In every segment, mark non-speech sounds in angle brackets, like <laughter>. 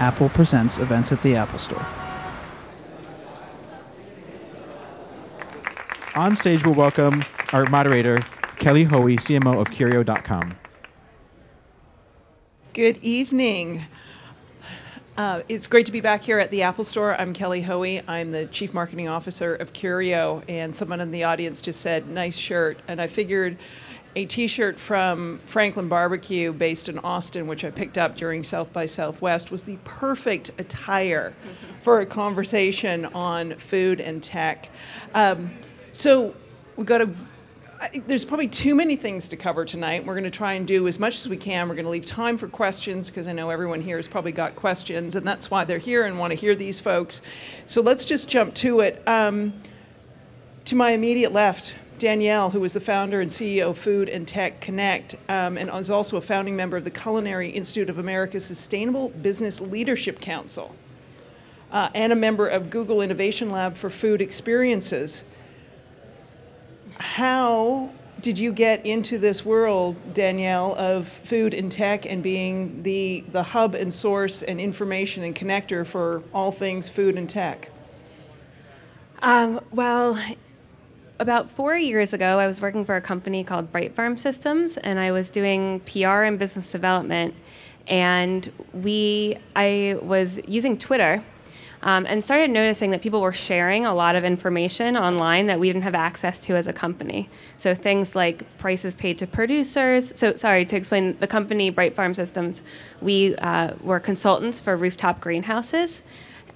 Apple Presents events at the Apple Store. On stage, we'll welcome our moderator, Kelly Hoey, CMO of Curio.com. Good evening. Uh, it's great to be back here at the Apple Store. I'm Kelly Hoey. I'm the Chief Marketing Officer of Curio, and someone in the audience just said, nice shirt. And I figured a t shirt from Franklin Barbecue based in Austin, which I picked up during South by Southwest, was the perfect attire for a conversation on food and tech. Um, so we've got a I, there's probably too many things to cover tonight. We're going to try and do as much as we can. We're going to leave time for questions because I know everyone here has probably got questions, and that's why they're here and want to hear these folks. So let's just jump to it. Um, to my immediate left, Danielle, who is the founder and CEO of Food and Tech Connect, um, and is also a founding member of the Culinary Institute of America's Sustainable Business Leadership Council, uh, and a member of Google Innovation Lab for Food Experiences how did you get into this world, Danielle, of food and tech and being the, the hub and source and information and connector for all things food and tech? Um, well, about four years ago, I was working for a company called Bright Farm Systems, and I was doing PR and business development. And we, I was using Twitter um, and started noticing that people were sharing a lot of information online that we didn't have access to as a company. So things like prices paid to producers. So sorry to explain the company Bright Farm Systems. We uh, were consultants for rooftop greenhouses.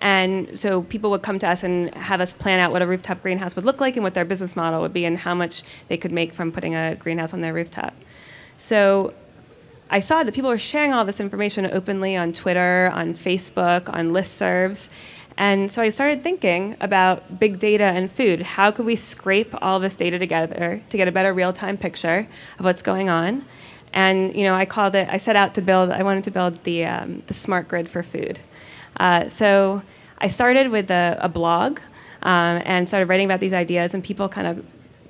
And so people would come to us and have us plan out what a rooftop greenhouse would look like and what their business model would be and how much they could make from putting a greenhouse on their rooftop. So I saw that people were sharing all this information openly on Twitter, on Facebook, on listservs. And so I started thinking about big data and food. How could we scrape all this data together to get a better real time picture of what's going on? And you know, I called it. I set out to build. I wanted to build the um, the smart grid for food. Uh, so I started with a, a blog um, and started writing about these ideas, and people kind of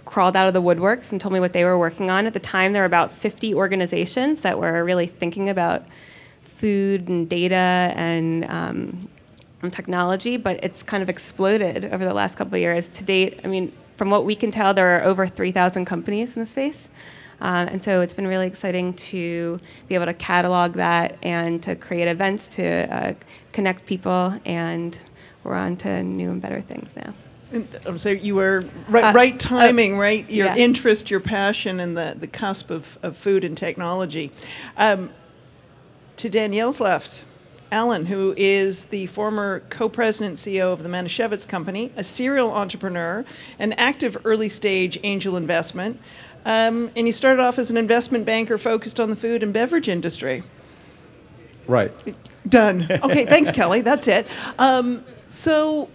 crawled out of the woodworks and told me what they were working on. At the time, there were about 50 organizations that were really thinking about food and data and um, technology, but it's kind of exploded over the last couple of years. To date, I mean, from what we can tell, there are over 3,000 companies in the space. Um, and so it's been really exciting to be able to catalog that and to create events to uh, connect people, and we're on to new and better things now. I'm saying you were right, uh, right timing, uh, right? Your yeah. interest, your passion, and the, the cusp of, of food and technology. Um, to Danielle's left, Alan, who is the former co president CEO of the Manischewitz Company, a serial entrepreneur, an active early stage angel investment. Um, and you started off as an investment banker focused on the food and beverage industry. Right. Done. Okay, thanks, <laughs> Kelly. That's it. Um, so,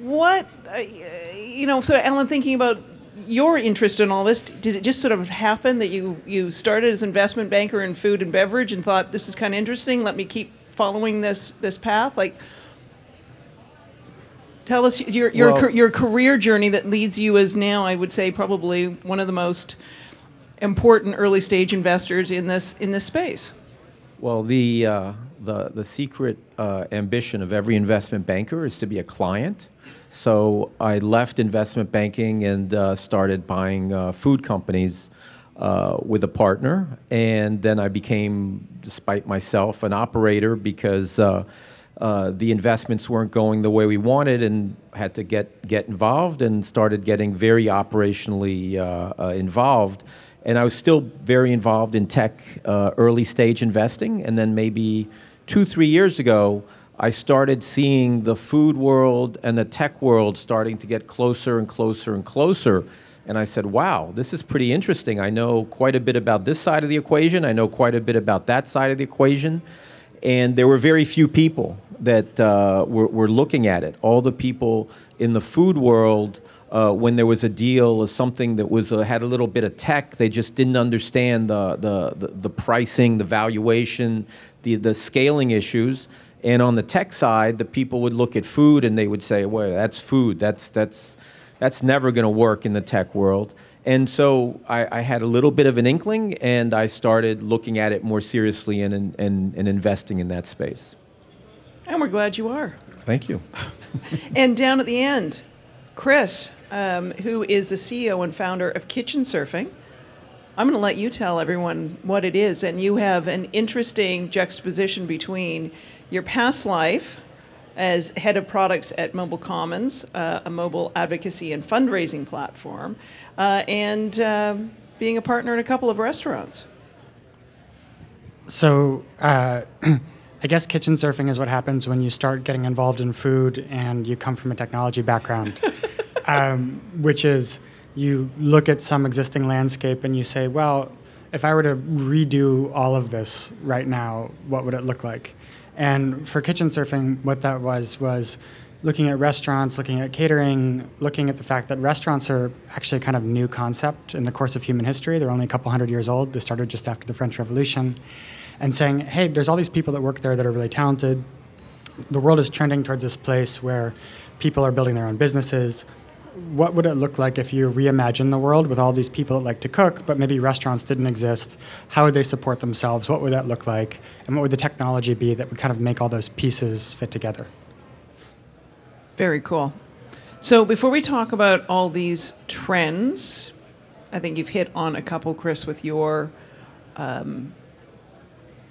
what, uh, you know, so Alan, thinking about your interest in all this, did it just sort of happen that you, you started as investment banker in food and beverage and thought this is kind of interesting? Let me keep following this this path. Like, tell us your your well, your career journey that leads you as now, I would say, probably one of the most important early stage investors in this in this space. Well, the uh, the the secret uh, ambition of every investment banker is to be a client so I left investment banking and uh, started buying uh, food companies uh, with a partner. And then I became, despite myself, an operator because uh, uh, the investments weren't going the way we wanted and had to get, get involved and started getting very operationally uh, involved. And I was still very involved in tech early stage investing. And then maybe two, three years ago, I started seeing the food world and the tech world starting to get closer and closer and closer. And I said, wow, this is pretty interesting. I know quite a bit about this side of the equation. I know quite a bit about that side of the equation. And there were very few people that uh, looking at it. All the people in the food world, uh, when there was a deal or something that was uh, had a little bit of tech, they just didn't understand the, the, the, the pricing, the valuation, the, the scaling issues. And on the tech side, the people would look at food and they would say, well, that's food. That's, that's, that's never going to work in the tech world. And so I, I, had a little bit of an inkling and I started looking at it more seriously and, and, and investing in that space. And we're glad you are. Thank you. <laughs> And down at the end, Chris, um, who is the CEO and founder of Kitchensurfing. I'm going to let you tell everyone what it is. And you have an interesting juxtaposition between your past life as head of products at Mobile Commons, uh, a mobile advocacy and fundraising platform, uh, and um being a partner in a couple of restaurants. So, uh, <clears throat> I guess Kitchensurfing is what happens when you start getting involved in food and you come from a technology background, <laughs> um, which is you look at some existing landscape and you say, well, if I were to redo all of this right now, what would it look like? And for Kitchensurfing, what that was was looking at restaurants, looking at catering, looking at the fact that restaurants are actually a kind of new concept in the course of human history. They're only a couple hundred years old. They started just after the French Revolution. And saying, hey, there's all these people that work there that are really talented. The world is trending towards this place where people are building their own businesses. What would it look like if you reimagine the world with all these people that like to cook, but maybe restaurants didn't exist? How would they support themselves? What would that look like? And what would the technology be that would kind of make all those pieces fit together? Very cool. So before we talk about all these trends, I think you've hit on a couple, Chris, with your um,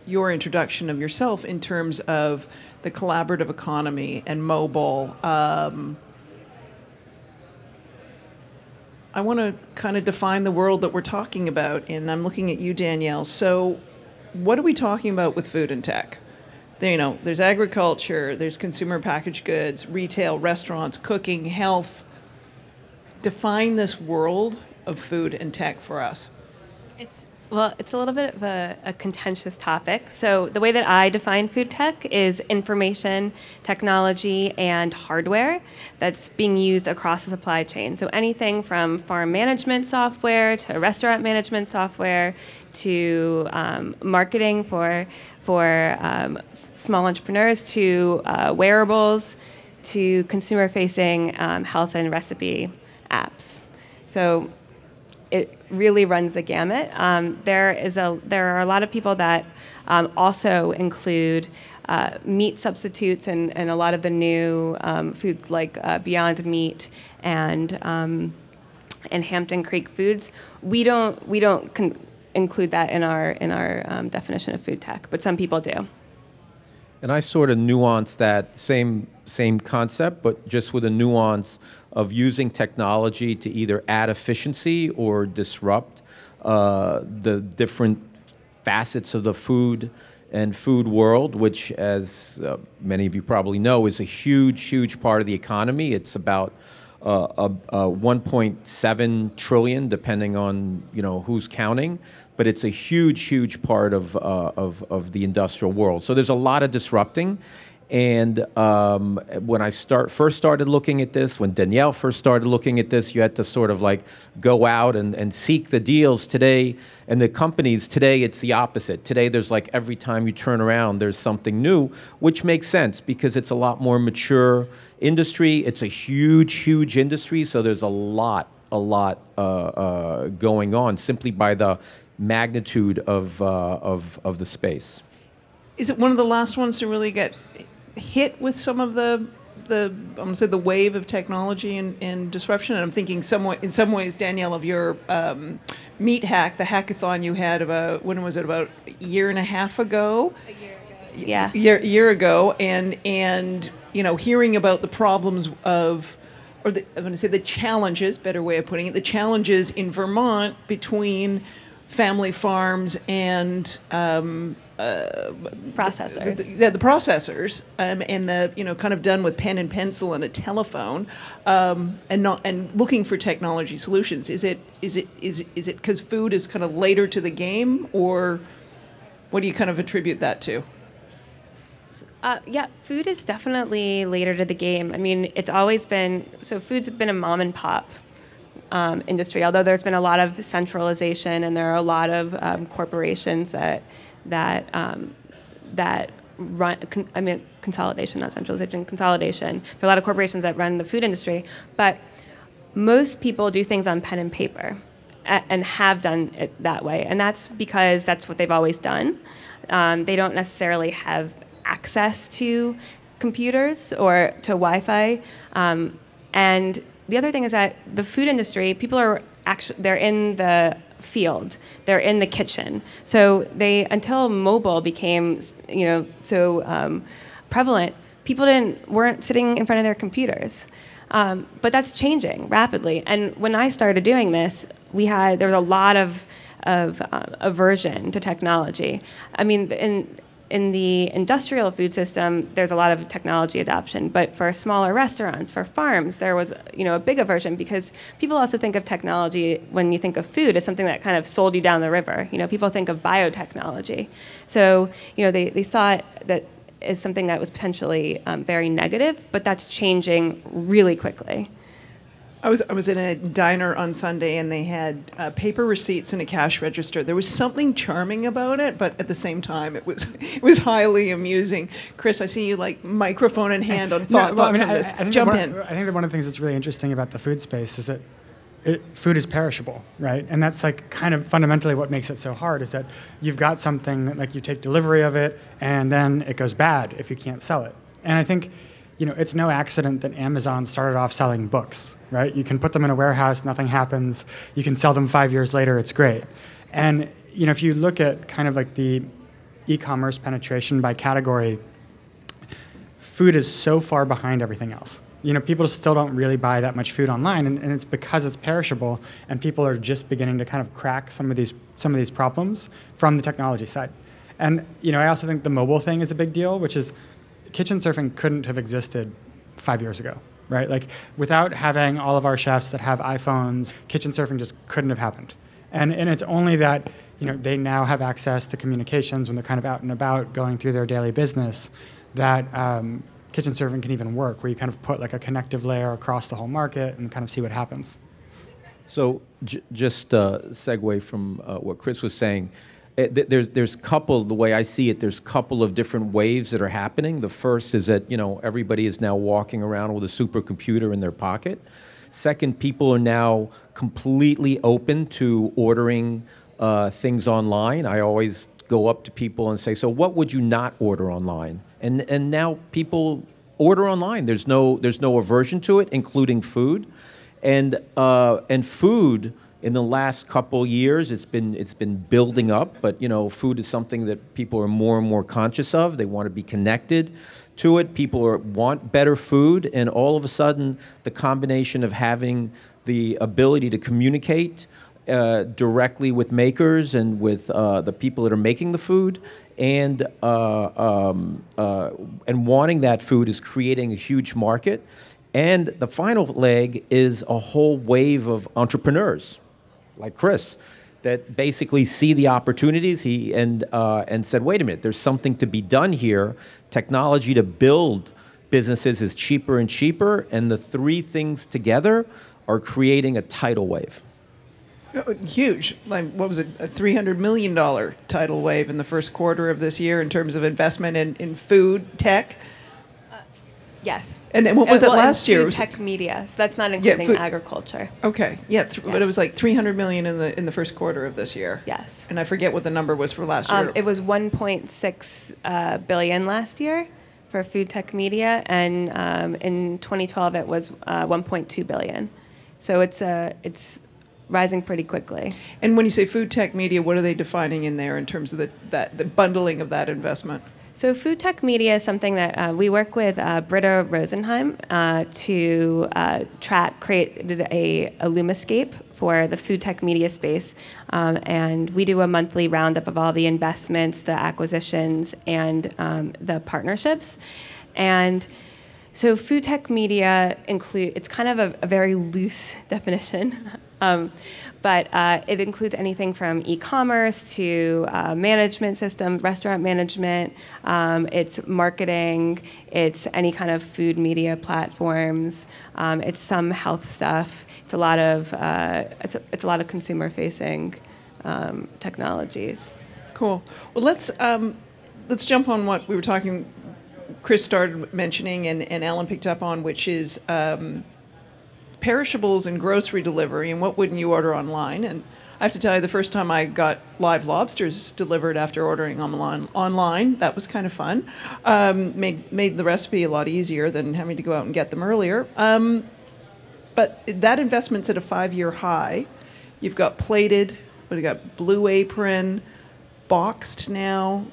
your introduction of yourself in terms of the collaborative economy and mobile. Um, I want to kind of define the world that we're talking about, and I'm looking at you, Danielle. So, what are we talking about with food and tech? There, you know, there's agriculture, there's consumer packaged goods, retail, restaurants, cooking, health. Define this world of food and tech for us. Well, it's a little bit of a, a, contentious topic. So the way that I define food tech is information, technology, and hardware that's being used across the supply chain. So anything from farm management software to restaurant management software to um, marketing for for um, small entrepreneurs to uh, wearables to consumer-facing um, health and recipe apps. So it really runs the gamut. Um, there is a there are a lot of people that um, also include uh, meat substitutes and, and a lot of the new um, foods like uh, Beyond Meat and um, and Hampton Creek Foods. We don't we don't con- include that in our in our um, definition of food tech, but some people do. And I sort of nuance that same same concept, but just with a nuance of using technology to either add efficiency or disrupt uh, the different facets of the food and food world, which, as uh, many of you probably know, is a huge, huge part of the economy. It's about uh, uh, 1.7 trillion, depending on you know who's counting, but it's a huge, huge part of, uh, of, of the industrial world. So there's a lot of disrupting, and um, when I start first started looking at this, when Danielle first started looking at this, you had to sort of like go out and, and seek the deals. Today, and the companies today, it's the opposite. Today, there's like every time you turn around, there's something new, which makes sense because it's a lot more mature industry. It's a huge, huge industry, so there's a lot, a lot uh, uh, going on simply by the magnitude of, uh, of, of the space. Is it one of the last ones to really get hit with some of the the I'm gonna say the wave of technology and, and disruption. And I'm thinking somewhat in some ways, Danielle, of your um, meat hack, the hackathon you had about when was it about a year and a half ago? A year ago. Yeah. Year year ago, and and you know hearing about the problems of. Or the, I'm going to say the challenges, better way of putting it, the challenges in Vermont between family farms and um, uh, processors. The, the, the processors, um, and the you know kind of done with pen and pencil and a telephone, um, and not and looking for technology solutions. Is it is it is is it because food is kind of later to the game, or what do you kind of attribute that to? Uh, yeah, food is definitely later to the game. I mean, it's always been so. Food's been a mom and pop um, industry, although there's been a lot of centralization and there are a lot of um, corporations that that um, that run. Con- I mean, consolidation, not centralization, consolidation. There are a lot of corporations that run the food industry, but most people do things on pen and paper, a- and have done it that way, and that's because that's what they've always done. Um, they don't necessarily have access to computers or to Wi-Fi. Um, and the other thing is that the food industry, people are actually they're in the field, they're in the kitchen. So they until mobile became you know so um, prevalent, people didn't weren't sitting in front of their computers. Um, but that's changing rapidly. And when I started doing this, we had there was a lot of of uh, aversion to technology. I mean, in in the industrial food system, there's a lot of technology adoption, but for smaller restaurants, for farms, there was you know a big aversion because people also think of technology when you think of food as something that kind of sold you down the river. You know, people think of biotechnology, so you know they, they saw it that as something that was potentially um, very negative, but that's changing really quickly. I was I was in a diner on Sunday and they had uh, paper receipts and a cash register. There was something charming about it, but at the same time, it was <laughs> it was highly amusing. Chris, I see you like microphone in hand on <laughs> thought, well, I thoughts mean, on I- this. I think Jump one, in. I think that one of the things that's really interesting about the food space is that it, food is perishable, right? And that's like kind of fundamentally what makes it so hard is that you've got something that, like you take delivery of it and then it goes bad if you can't sell it. And I think, you know, it's no accident that Amazon started off selling books, right? You can put them in a warehouse, nothing happens. You can sell them five years later, it's great. And, you know, if you look at kind of like the e-commerce penetration by category, food is so far behind everything else. You know, people still don't really buy that much food online, and, and it's because it's perishable, and people are just beginning to kind of crack some of these some of these problems from the technology side. And you know, I also think the mobile thing is a big deal, which is Kitchensurfing couldn't have existed five years ago, right? Like without having all of our chefs that have iPhones, Kitchensurfing just couldn't have happened. And and it's only that you know they now have access to communications when they're kind of out and about, going through their daily business, that um, Kitchensurfing can even work, where you kind of put like a connective layer across the whole market and kind of see what happens. So j- just uh, segue from uh, what Chris was saying. Eh, There's there's couple the way I see it. There's couple of different waves that are happening. The first is that you know everybody is now walking around with a supercomputer in their pocket. Second, people are now completely open to ordering uh, things online. I always go up to people and say, "So what would you not order online?" And and now people order online. There's no there's no aversion to it, including food and uh, and food in the last couple years it's been it's been building up but you know food is something that people are more and more conscious of. They want to be connected to it. People are, want better food and all of a sudden the combination of having the ability to communicate uh, directly with makers and with uh, the people that are making the food, and uh, um, uh, and wanting that food is creating a huge market. And the final leg is a whole wave of entrepreneurs, like Chris, that basically see the opportunities. He and uh, and said, "Wait a minute, there's something to be done here. Technology to build businesses is cheaper and cheaper, and the three things together are creating a tidal wave." Uh, Huge. Like, what was it? A $300 million tidal wave in the first quarter of this year in terms of investment in, in food tech. Yes. And then what was Uh, it well, and last year? It Food was- tech media. So that's not including food- agriculture. Okay, yeah, th- but it was like 300 million in the in the first quarter of this year. Yes. And I forget what the number was for last year. Um, it was 1.6 uh, billion last year for food tech media, and um, in 2012 it was uh, 1.2 billion. So it's uh, it's rising pretty quickly. and when you say food tech media, what are they defining in there in terms of the that the bundling of that investment? So food tech media is something that uh, we work with uh, Britta Rosenheim uh, to uh, track, created a, a Lumascape for the food tech media space. Um, and we do a monthly roundup of all the investments, the acquisitions, and um, the partnerships. And so food tech media include, it's kind of a, a very loose <laughs> definition. Um, but uh, it includes anything from e-commerce to uh, management systems, restaurant management. Um, it's marketing. It's any kind of food media platforms. Um, it's some health stuff. It's a lot of uh, it's, a, it's a lot of consumer-facing um, technologies. Cool. Well, let's um, let's jump on what we were talking. Chris started mentioning and, and Alan picked up on, which is um, perishables and grocery delivery, and what wouldn't you order online? And I have to tell you, the first time I got live lobsters delivered after ordering online, online that was kind of fun. Um, made made the recipe a lot easier than having to go out and get them earlier. Um, but that investment's at a five-year high. You've got plated, what you got? Blue Apron, boxed now.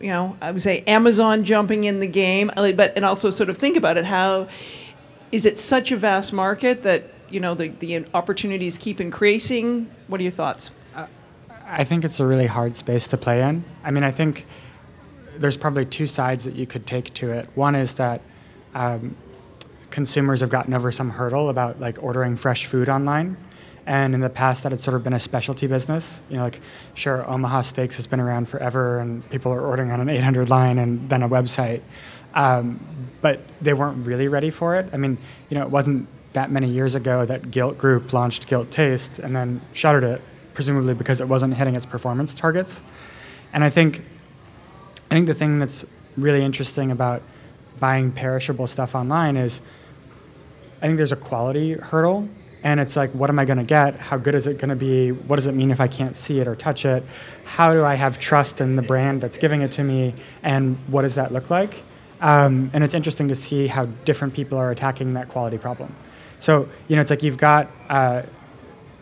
You know, I would say Amazon jumping in the game, uh, but and also sort of think about it. How is it such a vast market that you know the the opportunities keep increasing? What are your thoughts? I think it's a really hard space to play in. I mean, I think there's probably two sides that you could take to it. One is that um, consumers have gotten over some hurdle about like ordering fresh food online. And in the past, that had sort of been a specialty business. You know, like sure, Omaha Steaks has been around forever, and people are ordering on an 800 line and then a website. Um, but they weren't really ready for it. I mean, you know, it wasn't that many years ago that Gilt Group launched Gilt Taste and then shuttered it, presumably because it wasn't hitting its performance targets. And I think, I think the thing that's really interesting about buying perishable stuff online is, I think there's a quality hurdle, and it's like, what am I going to get? How good is it going to be? What does it mean if I can't see it or touch it? How do I have trust in the brand that's giving it to me? And what does that look like? Um, and it's interesting to see how different people are attacking that quality problem. So, you know, it's like you've got uh,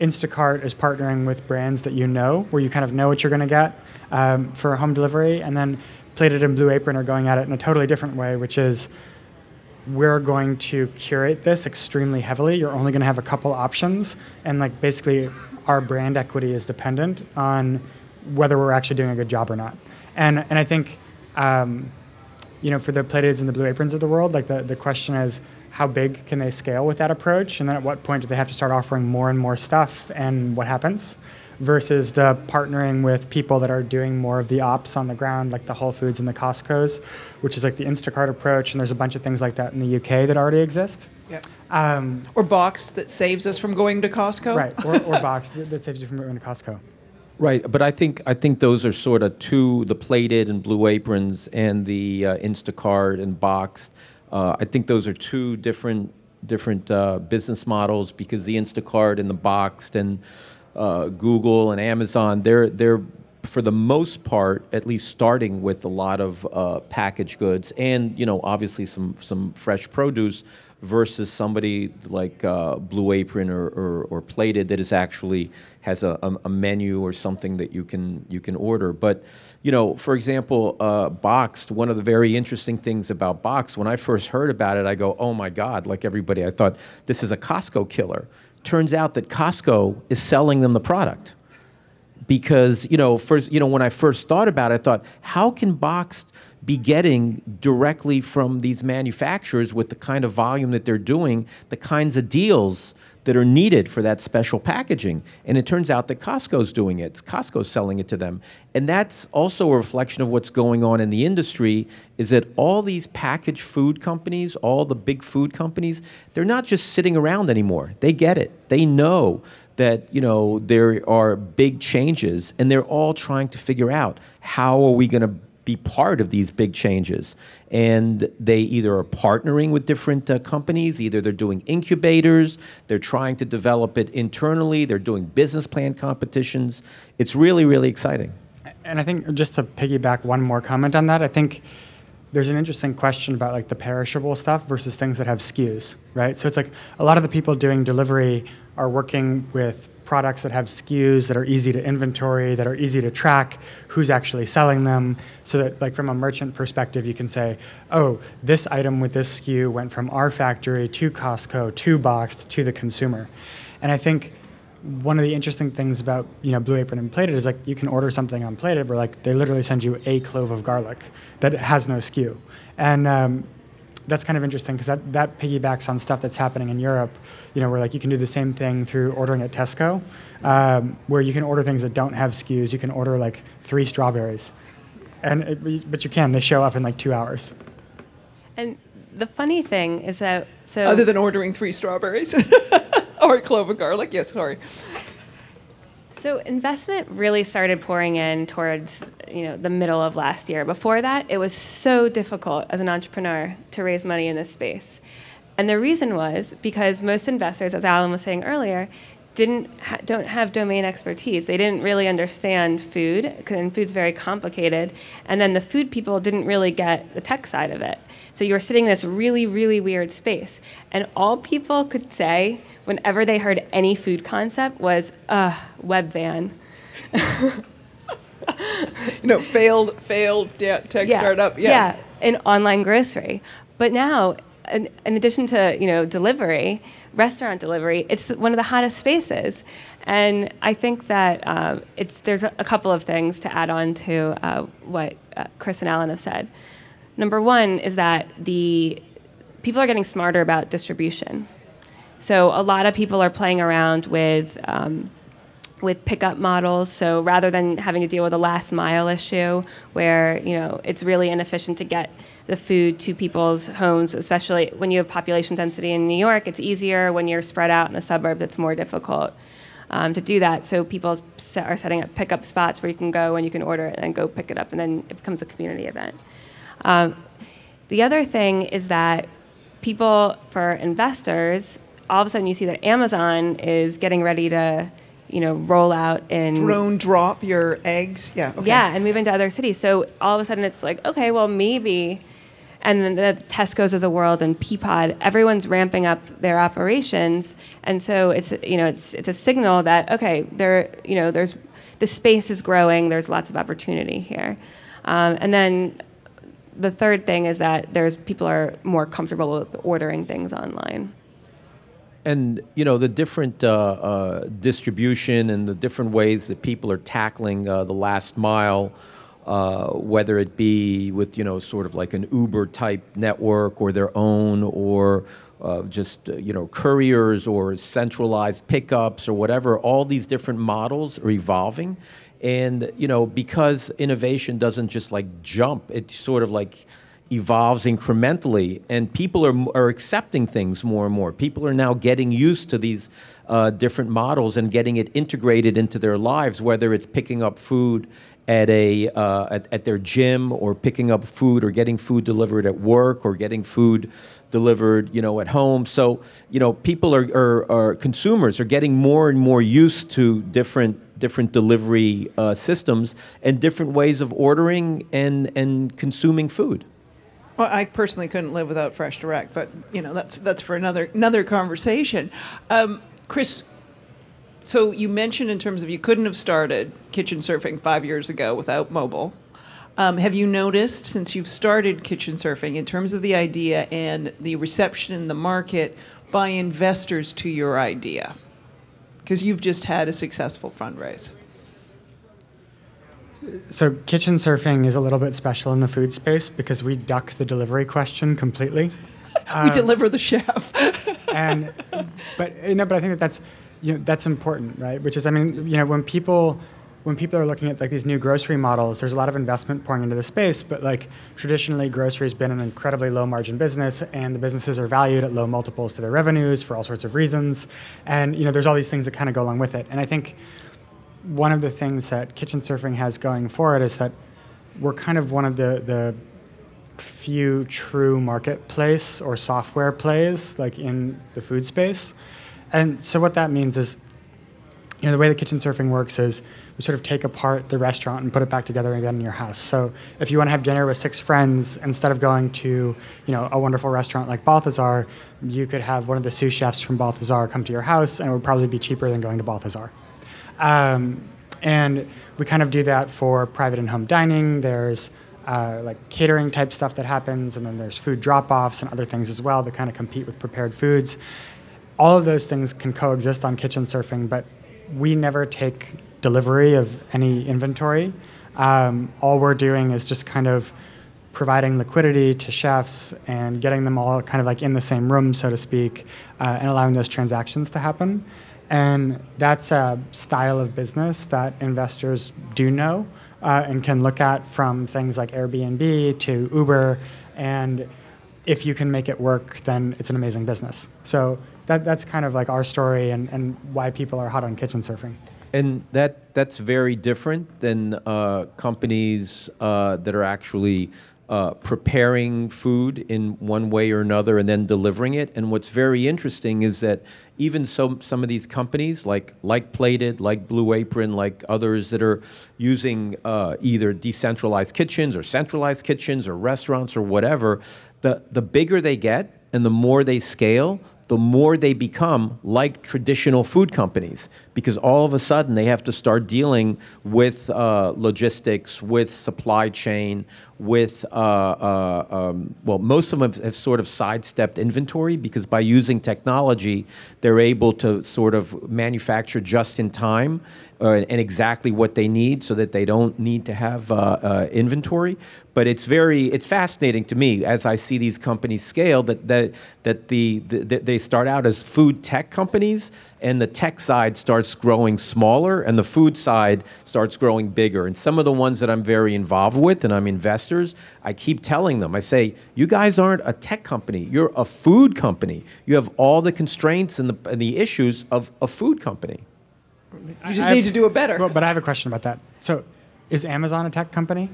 Instacart is partnering with brands that you know, where you kind of know what you're going to get um, for home delivery, and then Plated and Blue Apron are going at it in a totally different way, which is we're going to curate this extremely heavily. You're only going to have a couple options, and like basically, our brand equity is dependent on whether we're actually doing a good job or not. And and I think, um, you know, for the Plateds and the Blue Aprons of the world, like the the question is how big can they scale with that approach, and then at what point do they have to start offering more and more stuff, and what happens? Versus the partnering with people that are doing more of the ops on the ground, like the Whole Foods and the Costco's, which is like the Instacart approach, and there's a bunch of things like that in the UK that already exist. Yeah. Um, Or Box that saves us from going to Costco. right, or, or box that, that saves you from going to Costco. Right, but I think I think those are sort of two: the plated and blue aprons, and the uh, Instacart and boxed. Uh, I think those are two different different uh, business models because the Instacart and the boxed and uh, Google and Amazon, they're they're for the most part, at least starting with a lot of uh, packaged goods and you know obviously some some fresh produce versus somebody like uh, Blue Apron or, or, or Plated that is actually has a, a, menu or something that you can you can order. But you know, for example, uh, Boxed. One of the very interesting things about Boxed, when I first heard about it, I go, "Oh my God!" Like everybody, I thought this is a Costco killer. Turns out that Costco is selling them the product because you know first you know when I first thought about it, I thought how can Boxed be getting directly from these manufacturers with the kind of volume that they're doing, the kinds of deals that are needed for that special packaging. And it turns out that Costco's doing it. Costco's selling it to them. And that's also a reflection of what's going on in the industry is that all these packaged food companies, all the big food companies, they're not just sitting around anymore. They get it. They know that, you know, there are big changes and they're all trying to figure out how are we going to be part of these big changes. And they either are partnering with different uh, companies, either they're doing incubators, they're trying to develop it internally, they're doing business plan competitions. It's really, really exciting. And I think just to piggyback one more comment on that, I think there's an interesting question about like the perishable stuff versus things that have SKUs, right? So it's like a lot of the people doing delivery are working with products that have SKUs that are easy to inventory, that are easy to track, who's actually selling them, so that like from a merchant perspective, you can say, oh, this item with this SKU went from our factory to Costco to Boxed to the consumer. And I think one of the interesting things about you know Blue Apron and Plated is like you can order something on Plated, where like they literally send you a clove of garlic that has no SKU, and um, that's kind of interesting because that, that piggybacks on stuff that's happening in Europe, you know, where like you can do the same thing through ordering at Tesco, um, where you can order things that don't have SKUs. You can order like three strawberries, and it, but you can. They show up in like two hours. And the funny thing is that so Other than ordering three strawberries <laughs> or a clove of garlic. Yes, sorry. So investment really started pouring in towards you know the middle of last year. Before that, it was so difficult as an entrepreneur to raise money in this space. And the reason was because most investors, as Alan was saying earlier, didn't ha- don't have domain expertise. They didn't really understand food, and food's very complicated. And then the food people didn't really get the tech side of it. So you were sitting in this really, really weird space. And all people could say whenever they heard any food concept was, uh, Webvan. <laughs> You know, failed failed tech startup. Yeah. yeah, in online grocery. But now, in, in addition to you know delivery, restaurant delivery, it's one of the hottest spaces. And I think that um, it's there's a, a couple of things to add on to uh, what uh, Chris and Alan have said. Number one is that the people are getting smarter about distribution. So a lot of people are playing around with um, with pickup models. So rather than having to deal with a last mile issue where you know it's really inefficient to get the food to people's homes, especially when you have population density in New York, it's easier. When you're spread out in the suburbs, it's more difficult um, to do that. So people are setting up pickup spots where you can go and you can order it and go pick it up, and then it becomes a community event. Um, the other thing is that people, for investors, all of a sudden you see that Amazon is getting ready to, you know, roll out in Drone drop your eggs. Yeah. Okay. yeah, and move into other cities. So all of a sudden it's like, okay, well maybe, and then the Tesco's of the world and Peapod, everyone's ramping up their operations, and so it's you know it's it's a signal that okay, there you know there's the space is growing. There's lots of opportunity here, um, and then the third thing is that there's people are more comfortable with ordering things online. And you know the different uh, uh, distribution and the different ways that people are tackling uh, the last mile, uh, whether it be with you know sort of like an Uber type network or their own, or uh, just uh, you know couriers or centralized pickups or whatever. All these different models are evolving, and you know because innovation doesn't just like jump, it sort of like evolves incrementally, and people are, are accepting things more and more. People are now getting used to these uh, different models and getting it integrated into their lives, whether it's picking up food at a uh, at, at their gym or picking up food or getting food delivered at work or getting food delivered you know at home so you know people are, are, are consumers are getting more and more used to different different delivery uh, systems and different ways of ordering and and consuming food Well, I personally couldn't live without Fresh Direct, but you know that's that's for another another conversation. Um, Chris, so you mentioned in terms of you couldn't have started Kitchensurfing five years ago without mobile. Um, have you noticed since you've started Kitchensurfing in terms of the idea and the reception in the market by investors to your idea? Because you've just had a successful fundraise. So Kitchensurfing is a little bit special in the food space because we duck the delivery question completely. <laughs> we um, deliver the chef. <laughs> and but you know, but I think that that's you know that's important, right? Which is, I mean, you know, when people when people are looking at like these new grocery models, there's a lot of investment pouring into the space, but like traditionally, grocery has been an incredibly low margin business, and the businesses are valued at low multiples to their revenues for all sorts of reasons, and you know, there's all these things that kind of go along with it, and I think one of the things that Kitchensurfing has going for it is that we're kind of one of the the few true marketplace or software plays like in the food space. And so what that means is you know the way the Kitchensurfing works is we sort of take apart the restaurant and put it back together again in your house. So if you want to have dinner with six friends instead of going to, you know, a wonderful restaurant like Balthazar, you could have one of the sous chefs from Balthazar come to your house and it would probably be cheaper than going to Balthazar. Um, and we kind of do that for private and home dining. There's uh, like catering type stuff that happens, and then there's food drop offs and other things as well that kind of compete with prepared foods. All of those things can coexist on Kitchensurfing, but we never take delivery of any inventory. Um, all we're doing is just kind of providing liquidity to chefs and getting them all kind of like in the same room, so to speak, uh, and allowing those transactions to happen. And that's a style of business that investors do know uh, and can look at from things like Airbnb to Uber. And if you can make it work, then it's an amazing business. So that, that's kind of like our story and, and why people are hot on Kitchensurfing. And that that's very different than uh, companies uh, that are actually uh, preparing food in one way or another and then delivering it. And what's very interesting is that even some some of these companies, like like Plated, like Blue Apron, like others that are using uh, either decentralized kitchens or centralized kitchens or restaurants or whatever, the the bigger they get and the more they scale, the more they become like traditional food companies because all of a sudden they have to start dealing with uh, logistics, with supply chain, with, uh, uh, um, well, most of them have, have, sort of sidestepped inventory because by using technology, they're able to sort of manufacture just in time uh, and exactly what they need so that they don't need to have uh, uh, inventory. But it's very, it's fascinating to me as I see these companies scale that, that, that the, the they start out as food tech companies and the tech side starts growing smaller and the food side starts growing bigger. And some of the ones that I'm very involved with and I'm investors, I keep telling them, I say, you guys aren't a tech company, you're a food company. You have all the constraints and the, and the issues of a food company. You just I need have, to do it better. But, but I have a question about that. So, is Amazon a tech company?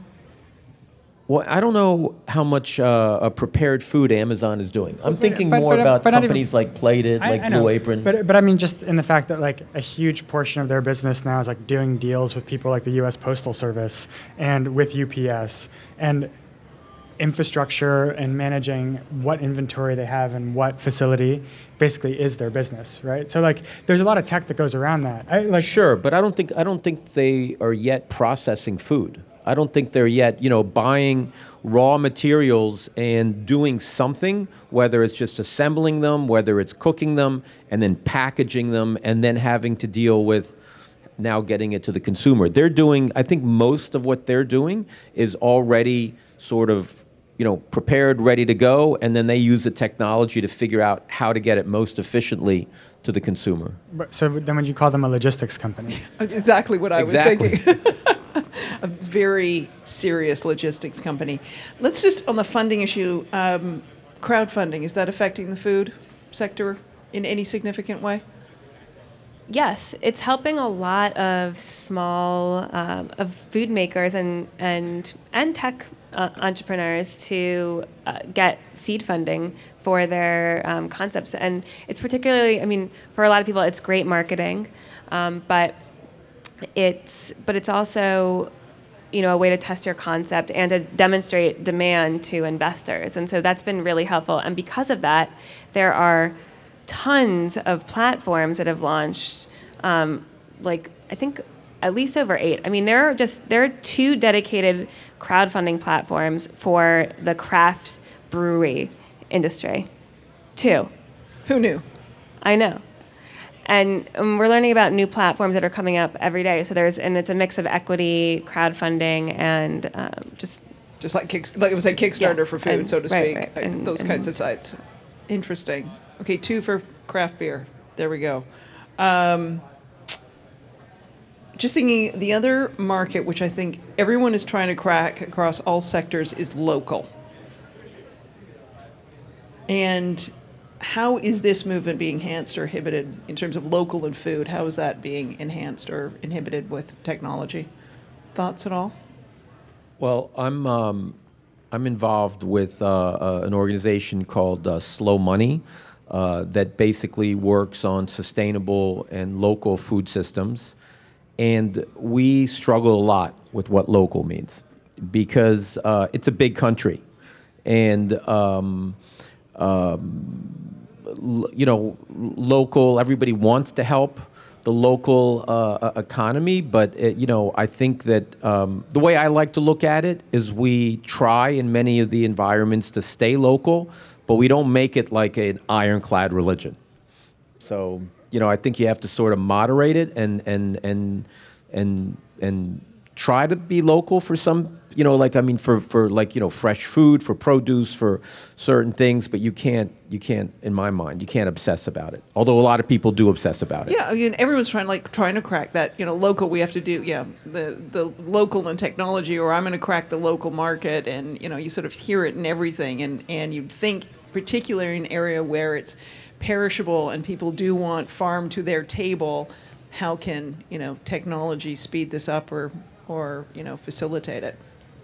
Well, I don't know how much uh, a prepared food Amazon is doing. I'm thinking but, more but, about but companies even, like Plated, I, like I Blue Apron. But, but I mean, just in the fact that like a huge portion of their business now is like doing deals with people like the U.S. Postal Service and with UPS and infrastructure and managing what inventory they have and what facility basically is their business, right? So like, there's a lot of tech that goes around that. I, like, sure, but I don't think I don't think they are yet processing food. I don't think they're yet, you know, buying raw materials and doing something, whether it's just assembling them, whether it's cooking them, and then packaging them, and then having to deal with now getting it to the consumer. They're doing, I think most of what they're doing is already sort of, you know, prepared, ready to go, and then they use the technology to figure out how to get it most efficiently to the consumer. So then would you call them a logistics company? That's <laughs> exactly what I exactly. was thinking. <laughs> a very serious logistics company. Let's just on the funding issue. Um, crowdfunding is that affecting the food sector in any significant way? Yes, it's helping a lot of small um, of food makers and and and tech uh, entrepreneurs to uh, get seed funding for their um, concepts, and it's particularly, I mean, for a lot of people, it's great marketing, um, but it's but it's also you know a way to test your concept and to demonstrate demand to investors. And so that's been really helpful. And because of that there are tons of platforms that have launched um, like i think at least over eight. I mean there are just there are two dedicated crowdfunding platforms for the craft brewery industry. Two. Who knew? I know and um, we're learning about new platforms that are coming up every day. So there's and it's a mix of equity, crowdfunding, and um, just just like kick, like it was a Kickstarter yeah, for food, and, so to speak. Right, right. And, those and, kinds of sites. Interesting. Okay, two for craft beer. There we go. Um, just thinking, the other market, which I think everyone is trying to crack across all sectors, is local. And how is this movement being enhanced or inhibited in terms of local and food? How is that being enhanced or inhibited with technology? Thoughts at all? Well, I'm um, I'm involved with uh, uh, an organization called uh, Slow Money uh, that basically works on sustainable and local food systems, and we struggle a lot with what local means because uh, it's a big country, and um, um, you know, local. Everybody wants to help the local uh, economy, but it, you know, I think that um, the way I like to look at it is we try in many of the environments to stay local, but we don't make it like an ironclad religion. So you know, I think you have to sort of moderate it and and and and and try to be local for some you know, like I mean, for for like you know, fresh food, for produce, for certain things, but you can't you can't, in my mind, you can't obsess about it. Although a lot of people do obsess about it. Yeah, I mean, everyone's trying like trying to crack that. You know, local. We have to do yeah, the the local and technology, or I'm going to crack the local market, and you know, you sort of hear it in everything, and and you think particularly in an area where it's perishable and people do want farm to their table how can you know technology speed this up or or you know facilitate it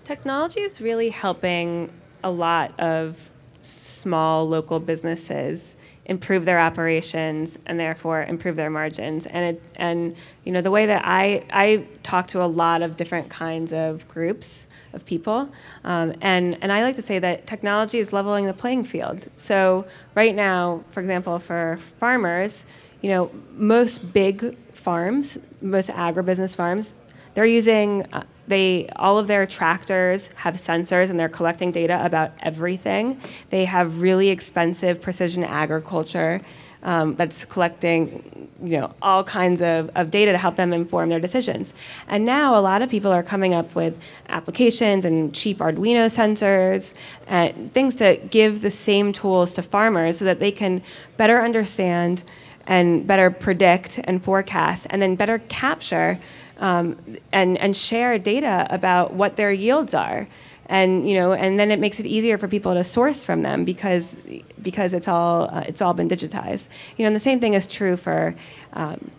Technology is really helping a lot of small local businesses improve their operations and therefore improve their margins. And it, and you know the way that I I talk to a lot of different kinds of groups of people, um, and and I like to say that technology is leveling the playing field. So right now, for example, for farmers, you know most big farms, most agribusiness farms, they're using uh, they all of their tractors have sensors and they're collecting data about everything. They have really expensive precision agriculture um, that's collecting you know all kinds of, of data to help them inform their decisions. And now a lot of people are coming up with applications and cheap Arduino sensors and things to give the same tools to farmers so that they can better understand and better predict and forecast and then better capture um, and, and share data about what their yields are. And you know, and then it makes it easier for people to source from them because because it's all uh, it's all been digitized. You know, and the same thing is true for um,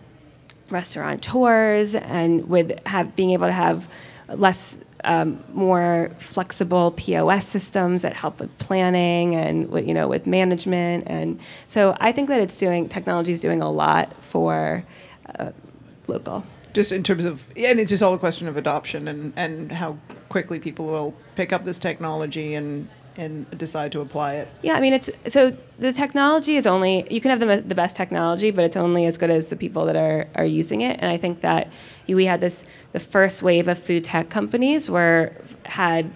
restaurateurs and with have being able to have less um, more flexible POS systems that help with planning and with, you know with management and so I think that it's doing technology is doing a lot for uh, local just in terms of and it's just all a question of adoption and and how quickly people will pick up this technology and and decide to apply it. Yeah, I mean it's so the technology is only you can have the, the best technology, but it's only as good as the people that are are using it. And I think that we had this the first wave of food tech companies were had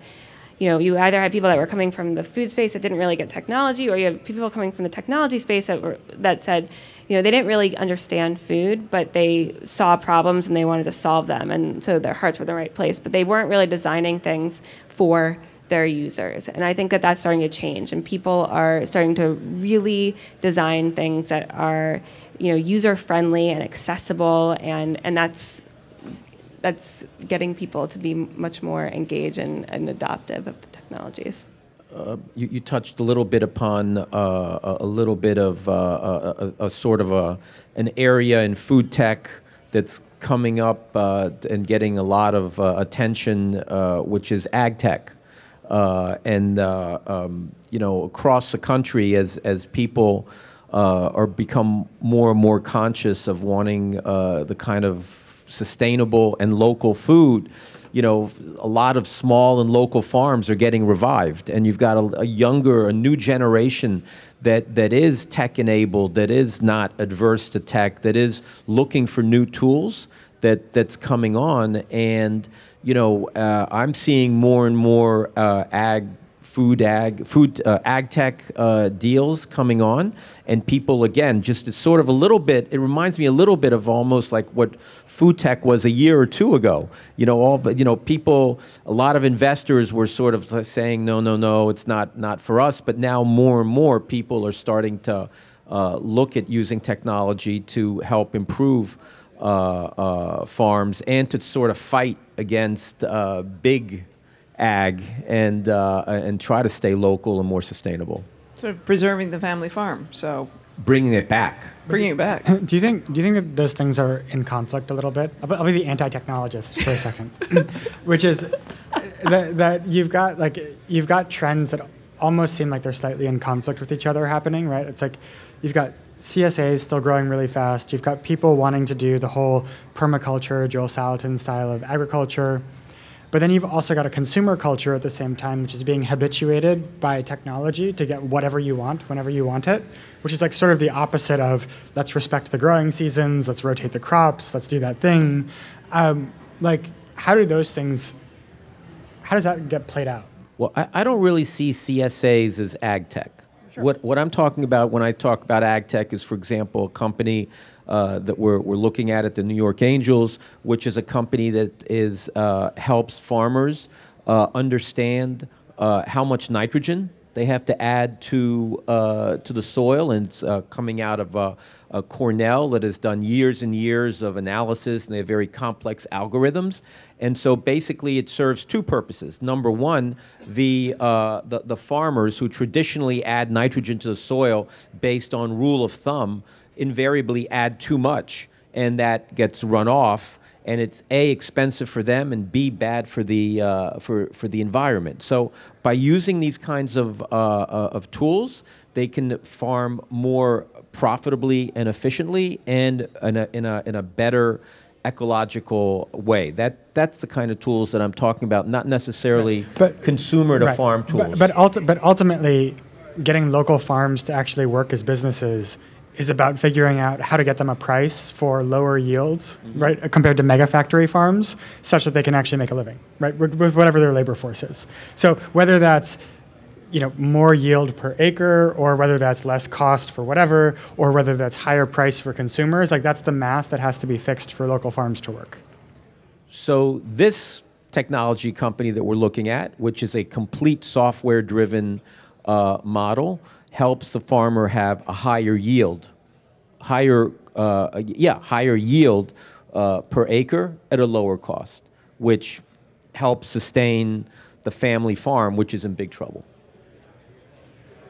you know, you either had people that were coming from the food space that didn't really get technology, or you have people coming from the technology space that were that said, you know, they didn't really understand food, but they saw problems and they wanted to solve them, and so their hearts were in the right place, but they weren't really designing things for their users. And I think that that's starting to change, and people are starting to really design things that are, you know, user friendly and accessible, and and that's that's getting people to be much more engaged and, and adoptive of the technologies. Uh, you, you, touched a little bit upon uh, a, a, little bit of uh, a, a, a, sort of a, an area in food tech that's coming up uh, and getting a lot of uh, attention, uh, which is ag tech. and um, you know, across the country, as as people are become more and more conscious of wanting the kind of sustainable and local food, you know, a lot of small and local farms are getting revived, and you've got a, a younger, a new generation that that is tech enabled, that is not adverse to tech, that is looking for new tools that that's coming on, and you know, uh, I'm seeing more and more uh, ag food ag food uh, ag tech uh, deals coming on. And people again just sort of a little bit it reminds me a little bit of almost like what food tech was a year or two ago. You know all the, you know people a lot of investors were sort of saying no no no it's not not for us. But now more and more people are starting to uh, look at using technology to help improve uh, uh, farms and to sort of fight against uh, big ag and uh, and try to stay local and more sustainable. Sort of preserving the family farm. So bringing it back. Bringing it back. <laughs> do you think? Do you think that those things are in conflict a little bit? I'll, I'll be the anti-technologist for a <laughs> second, <laughs> which is that, that you've got like you've got trends that almost seem like they're slightly in conflict with each other happening, right? It's like you've got CSAs still growing really fast. You've got people wanting to do the whole permaculture, Joel Salatin style of agriculture. But then you've also got a consumer culture at the same time, which is being habituated by technology to get whatever you want whenever you want it, which is like sort of the opposite of let's respect the growing seasons, let's rotate the crops, let's do that thing. Um, like, how do those things, how does that get played out? Well, I, I don't really see CSAs as ag tech. Sure. What, what I'm talking about when I talk about ag tech is, for example, a company uh, that we're, we're looking at at the New York Angels, which is a company that is, uh, helps farmers uh, understand uh, how much nitrogen they have to add to uh, to the soil, and it's uh, coming out of uh, Cornell that has done years and years of analysis, and they have very complex algorithms. And so, basically, it serves two purposes. Number one, the, uh, the the farmers who traditionally add nitrogen to the soil based on rule of thumb invariably add too much, and that gets run off and it's a expensive for them and b bad for the uh, for for the environment. So by using these kinds of uh, uh, of tools, they can farm more profitably and efficiently and in a in a, in a better ecological way. That that's the kind of tools that I'm talking about, not necessarily But- consumer to Right. farm But- tools. But, ulti- but ultimately, getting local farms to actually work as businesses is about figuring out how to get them a price for lower yields, Mm-hmm. right, compared to mega factory farms, such that they can actually make a living, right, with, with whatever their labor force is. So whether that's you know more yield per acre, or whether that's less cost for whatever, or whether that's higher price for consumers, like that's the math that has to be fixed for local farms to work. So this technology company that we're looking at, which is a complete software-driven uh, model, helps the farmer have a higher yield, higher uh, yeah higher yield uh, per acre at a lower cost, which helps sustain the family farm, which is in big trouble.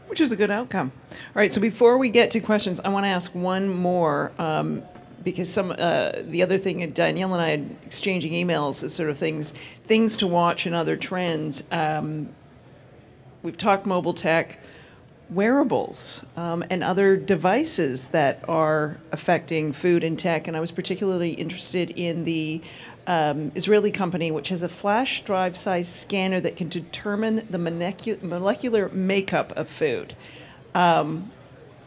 which is a good outcome. All right, so before we get to questions, I want to ask one more um, because some uh, the other thing Danielle and I had exchanging emails is sort of things things to watch and other trends. Um, we've talked mobile tech, wearables, um, and other devices that are affecting food and tech. And I was particularly interested in the um, Israeli company, which has a flash drive size scanner that can determine the molecu- molecular makeup of food. Um,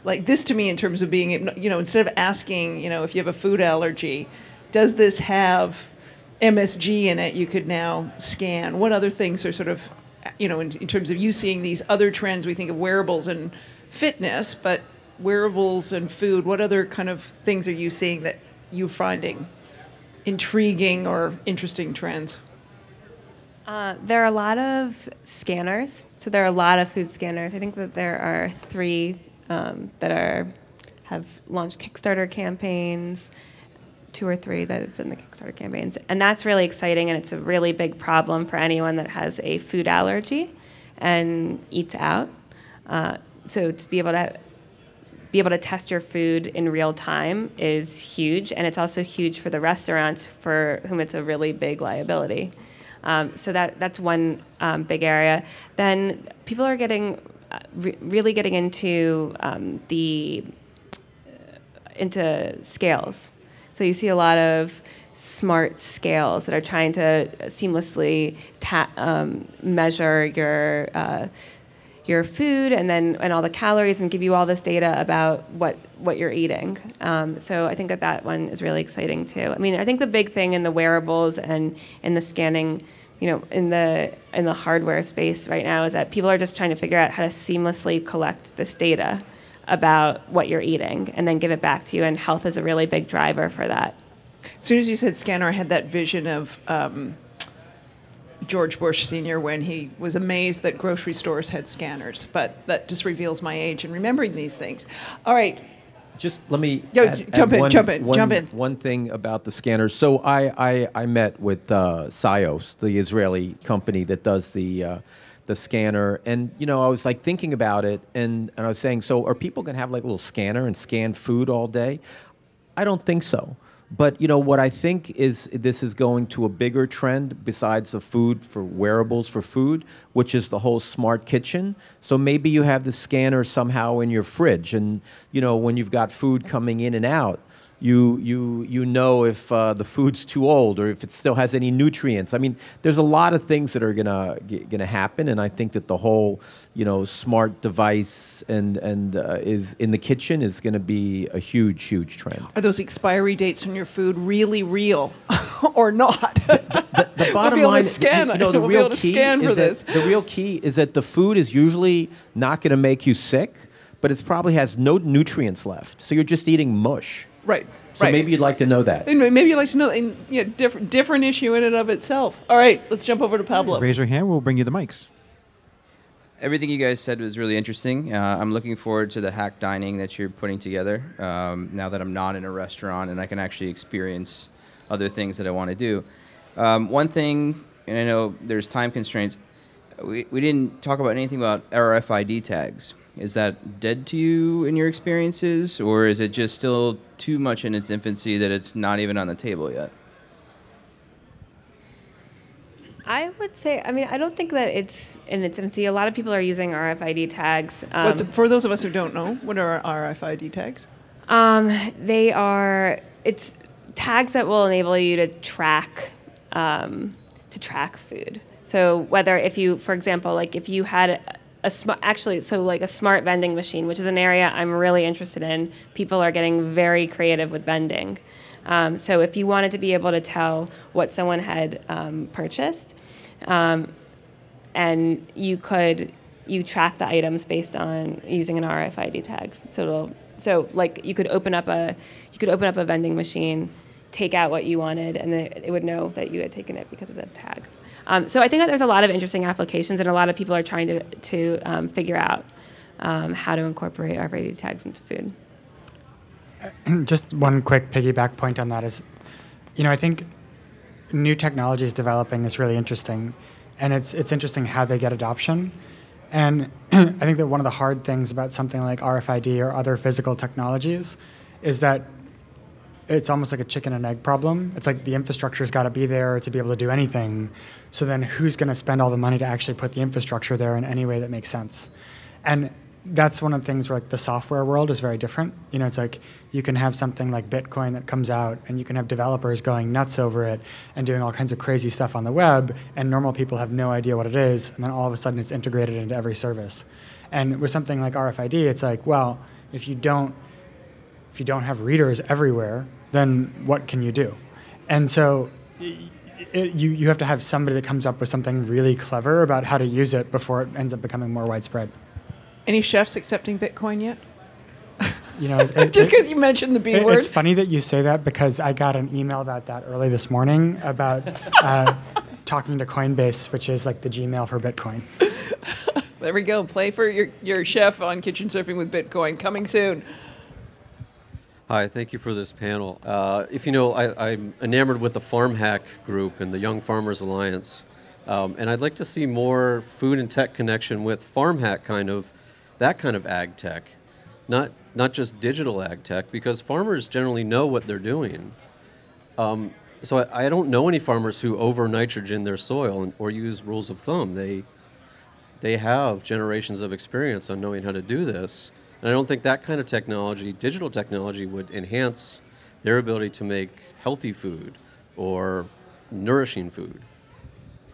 like this to me, in terms of being, you know, instead of asking, you know, if you have a food allergy, does this have MSG in it? You could now scan. What other things are sort of, you know, in, in terms of you seeing these other trends? We think of wearables and fitness, but wearables and food. What other kind of things are you seeing that you're finding intriguing or interesting trends? Uh, there are a lot of scanners. So there are a lot of food scanners. I think that there are three um, that are have launched Kickstarter campaigns, two or three that have done the Kickstarter campaigns, and that's really exciting. And it's a really big problem for anyone that has a food allergy and eats out. Uh, so to be able to be able to test your food in real time is huge, and it's also huge for the restaurants for whom it's a really big liability. Um, so that that's one um, big area. Then people are getting uh, re- really getting into um, the into scales. So you see a lot of smart scales that are trying to seamlessly ta- um, measure your uh, your food and then and all the calories and give you all this data about what what you're eating. Um, so I think that that one is really exciting too. I mean, I think the big thing in the wearables and in the scanning, you know, in the in the hardware space right now is that people are just trying to figure out how to seamlessly collect this data about what you're eating and then give it back to you. And health is a really big driver for that. As soon as you said scanner, I had that vision of um, George Bush Sr. when he was amazed that grocery stores had scanners. But that just reveals my age in remembering these things. All right. Just let me Yo, add- jump add in, one- jump in, one- jump in. One thing about the scanners. So I, I, I met with uh, SCiO, the Israeli company that does the uh, the scanner, and you know I was like thinking about it, and, and I was saying, so are people going to have like a little scanner and scan food all day? I don't think so. But you know what I think is this is going to a bigger trend besides the food for wearables for food, which is the whole smart kitchen. So maybe you have the scanner somehow in your fridge, and you know when you've got food coming in and out, you you you know if uh, the food's too old or if it still has any nutrients. I mean, there's a lot of things that are gonna g- gonna happen, and I think that the whole you know smart device and and uh, is in the kitchen is gonna be a huge huge trend. Are those expiry dates on your food really real <laughs> or not? the <laughs> bottom to line, scan you know, the We'll real key scan is that the real key is that the food is usually not going to make you sick, but it probably has no nutrients left. So you're just eating mush. Right. So right. maybe you'd like to know that. And maybe you'd like to know, and yeah, different different issue in and of itself. All right, let's jump over to Pablo. Raise your hand. We'll bring you the mics. Everything you guys said was really interesting. Uh, I'm looking forward to the hack dining that you're putting together. Um, now that I'm not in a restaurant and I can actually experience other things that I want to do. Um, one thing, and I know there's time constraints. We, we didn't talk about anything about RFID tags. Is that dead to you in your experiences, or is it just still too much in its infancy that it's not even on the table yet? I would say, I mean, I don't think that it's in its infancy. A lot of people are using RFID tags. Um, What's, for those of us who don't know, what are RFID tags? Um, they are it's tags that will enable you to track um, to track food. So whether if you, for example, like if you had a, smart actually so like a smart vending machine, which is an area I'm really interested in. People are getting very creative with vending. Um, so if you wanted to be able to tell what someone had um, purchased, um, and you could you track the items based on using an RFID tag. So it'll so like you could open up a you could open up a vending machine, take out what you wanted, and then it would know that you had taken it because of the tag. Um, so I think that there's a lot of interesting applications, and a lot of people are trying to to um, figure out um, how to incorporate RFID tags into food. <clears throat> Just one quick piggyback point on that is, you know, I think new technologies developing is really interesting, and it's it's interesting how they get adoption. And <clears throat> I think that one of the hard things about something like RFID or other physical technologies is that it's almost like a chicken and egg problem. It's like the infrastructure's got to be there to be able to do anything. So then who's going to spend all the money to actually put the infrastructure there in any way that makes sense? And that's one of the things where like the software world is very different. You know, it's like you can have something like Bitcoin that comes out and you can have developers going nuts over it and doing all kinds of crazy stuff on the web and normal people have no idea what it is and then all of a sudden it's integrated into every service. And with something like RFID, it's like, well, if you don't if you don't have readers everywhere, then what can you do? And so it, you, you have to have somebody that comes up with something really clever about how to use it before it ends up becoming more widespread. Any chefs accepting Bitcoin yet? <laughs> You know, <laughs> it, Just because you mentioned the B it- word. It's funny that you say that because I got an email about that early this morning about <laughs> uh, talking to Coinbase, which is like the Gmail for Bitcoin. There we go. Play for your, your chef on Kitchensurfing with Bitcoin. Coming soon. Hi, thank you for this panel. Uh, if you know, I, I'm enamored with the Farm Hack group and the Young Farmers Alliance, um, and I'd like to see more food and tech connection with Farm Hack kind of, that kind of ag tech, not not just digital ag tech, because farmers generally know what they're doing. Um, so I, I don't know any farmers who over nitrogen their soil and, or use rules of thumb. They they have generations of experience on knowing how to do this. And I don't think that kind of technology, digital technology, would enhance their ability to make healthy food or nourishing food.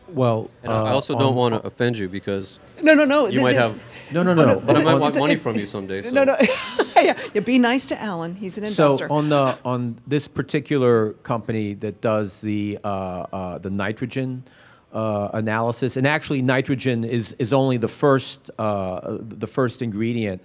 Well, And I I uh, also don't want to offend you because No, no, no. you th- might this- have, No, no, no. but I might want money from you someday. So. No, no. <laughs> yeah, yeah, be nice to Alan. He's an investor. So on the on this particular company that does the uh, uh, the nitrogen uh, analysis, and actually nitrogen is is only the first uh, the first ingredient.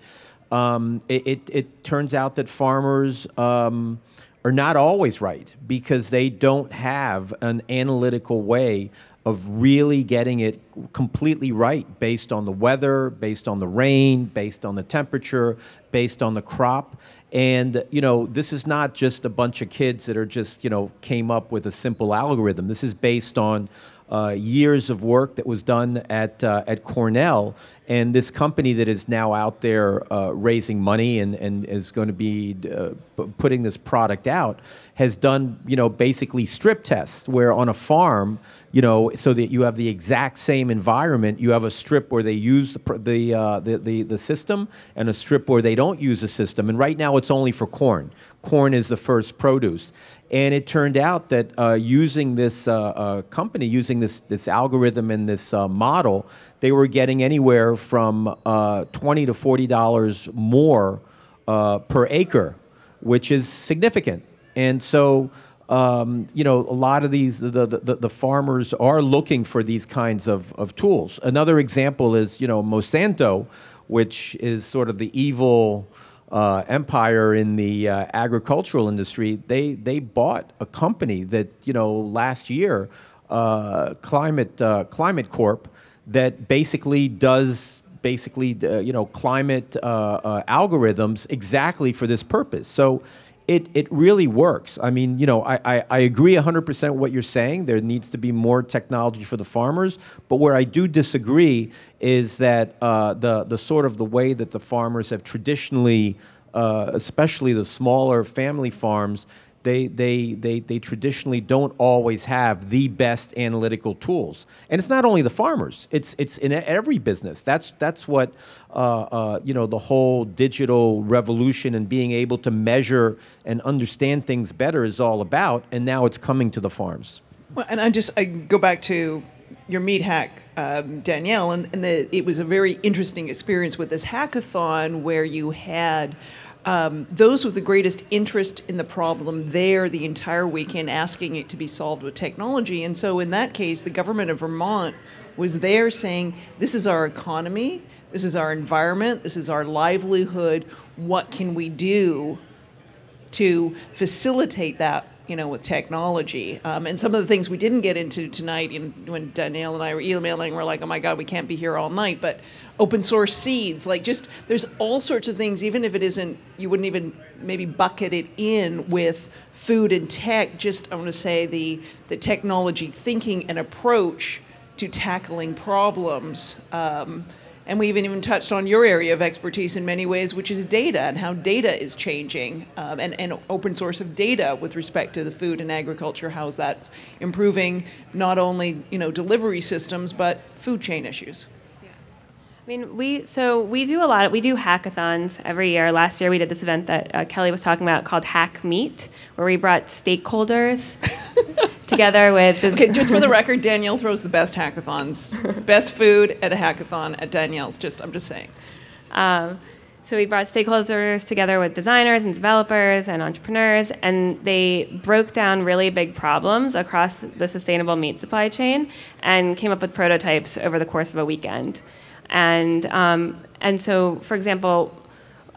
Um, it, it it turns out that farmers. Um, are not always right because they don't have an analytical way of really getting it completely right based on the weather, based on the rain, based on the temperature, based on the crop. And, you know, this is not just a bunch of kids that are just, you know, came up with a simple algorithm. This is based on uh, years of work that was done at, uh, at Cornell. And this company that is now out there uh, raising money and, and is going to be uh, p- putting this product out has done, you know, basically strip tests where on a farm, you know, so that you have the exact same environment, you have a strip where they use the, pr- the, uh, the, the, the system and a strip where they don't use the system. And right now it's only for corn. Corn is the first produce. And it turned out that uh, using this uh, uh, company, using this, this algorithm and this uh, model, they were getting anywhere from uh, 20 to $40 more uh, per acre, which is significant. And so, um, you know, a lot of these, the, the, the farmers are looking for these kinds of, of tools. Another example is, you know, Monsanto, which is sort of the evil uh, empire in the uh, agricultural industry. They, they bought a company that, you know, last year, uh, Climate, uh, Climate Corp, that basically does basically uh, you know climate uh, algorithms exactly for this purpose. So it it really works. I mean, you know, I, I, I agree 100% what you're saying. There needs to be more technology for the farmers. But where I do disagree is that uh, the the sort of the way that the farmers have traditionally, uh, especially the smaller family farms. They, they, they, they traditionally don't always have the best analytical tools. And it's not only the farmers, it's, it's in every business. That's, that's what uh, uh, you know, the whole digital revolution and being able to measure and understand things better is all about. And now it's coming to the farms. Well, and I just I go back to your meat hack, um, Danielle, and, and the, it was a very interesting experience with this hackathon where you had um, those with the greatest interest in the problem there the entire weekend asking it to be solved with technology. And so, in that case, the government of Vermont was there saying, This is our economy, this is our environment, this is our livelihood. What can we do to facilitate that you know, with technology. Um, and some of the things we didn't get into tonight, in, when Danielle and I were emailing, we're like, oh my God, we can't be here all night. But open source seeds, like just there's all sorts of things, even if it isn't, you wouldn't even maybe bucket it in with food and tech. Just I want to say the the technology thinking and approach to tackling problems. Um, and we even even touched on your area of expertise in many ways, which is data and how data is changing, um, and, and open source of data with respect to the food and agriculture. How's that improving not only you know delivery systems but food chain issues? I mean, we so we do a lot. Of, we do hackathons every year. Last year, we did this event that uh, Kelly was talking about called Hack Meat, where we brought stakeholders <laughs> <laughs> together with. This okay, just for the <laughs> record, Danielle throws the best hackathons, best food at a hackathon at Danielle's. Just I'm just saying. Um, so we brought stakeholders together with designers and developers and entrepreneurs, and they broke down really big problems across the sustainable meat supply chain and came up with prototypes over the course of a weekend. And um, and so, for example,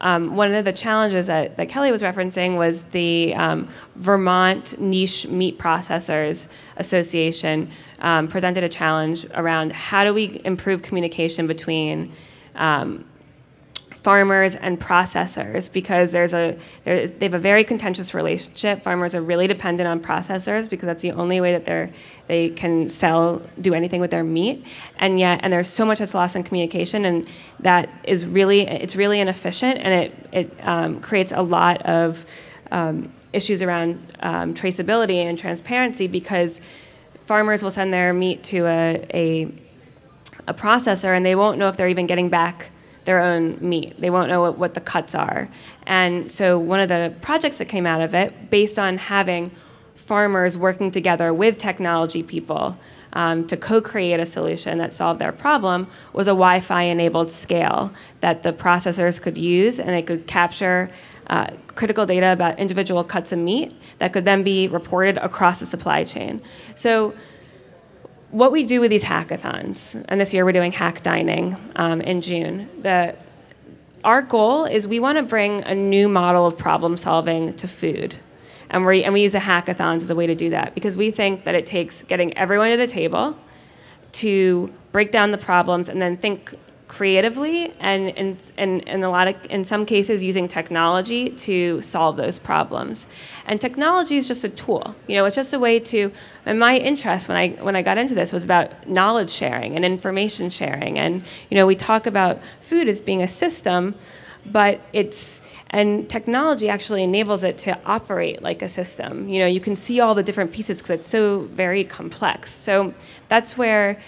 um, one of the challenges that, that Kelly was referencing was the um, Vermont Niche Meat Processors Association um, presented a challenge around how do we improve communication between um, farmers and processors because there's a they have a very contentious relationship. Farmers are really dependent on processors because that's the only way that they're they can sell do anything with their meat, and yet and there's so much that's lost in communication, and that is really it's really inefficient, and it it um, creates a lot of um, issues around um, traceability and transparency because farmers will send their meat to a, a a processor and they won't know if they're even getting back their own meat. They won't know what, what the cuts are. And so, one of the projects that came out of it, based on having farmers working together with technology people um, to co create a solution that solved their problem, was a Wi Fi enabled scale that the processors could use and it could capture. Uh, critical data about individual cuts of meat that could then be reported across the supply chain. So, what we do with these hackathons, and this year we're doing hack dining um, in June. The, our goal is we want to bring a new model of problem solving to food. And, we and we use the hackathons as a way to do that because we think that it takes getting everyone to the table to break down the problems and then think creatively and in, in, in a lot of in some cases using technology to solve those problems. And technology is just a tool. You know it's just a way to and my interest when i when i got into this was about knowledge sharing and information sharing. And you know we talk about food as being a system but it's and technology actually enables it to operate like a system. You know you can see all the different pieces because it's so very complex. So that's where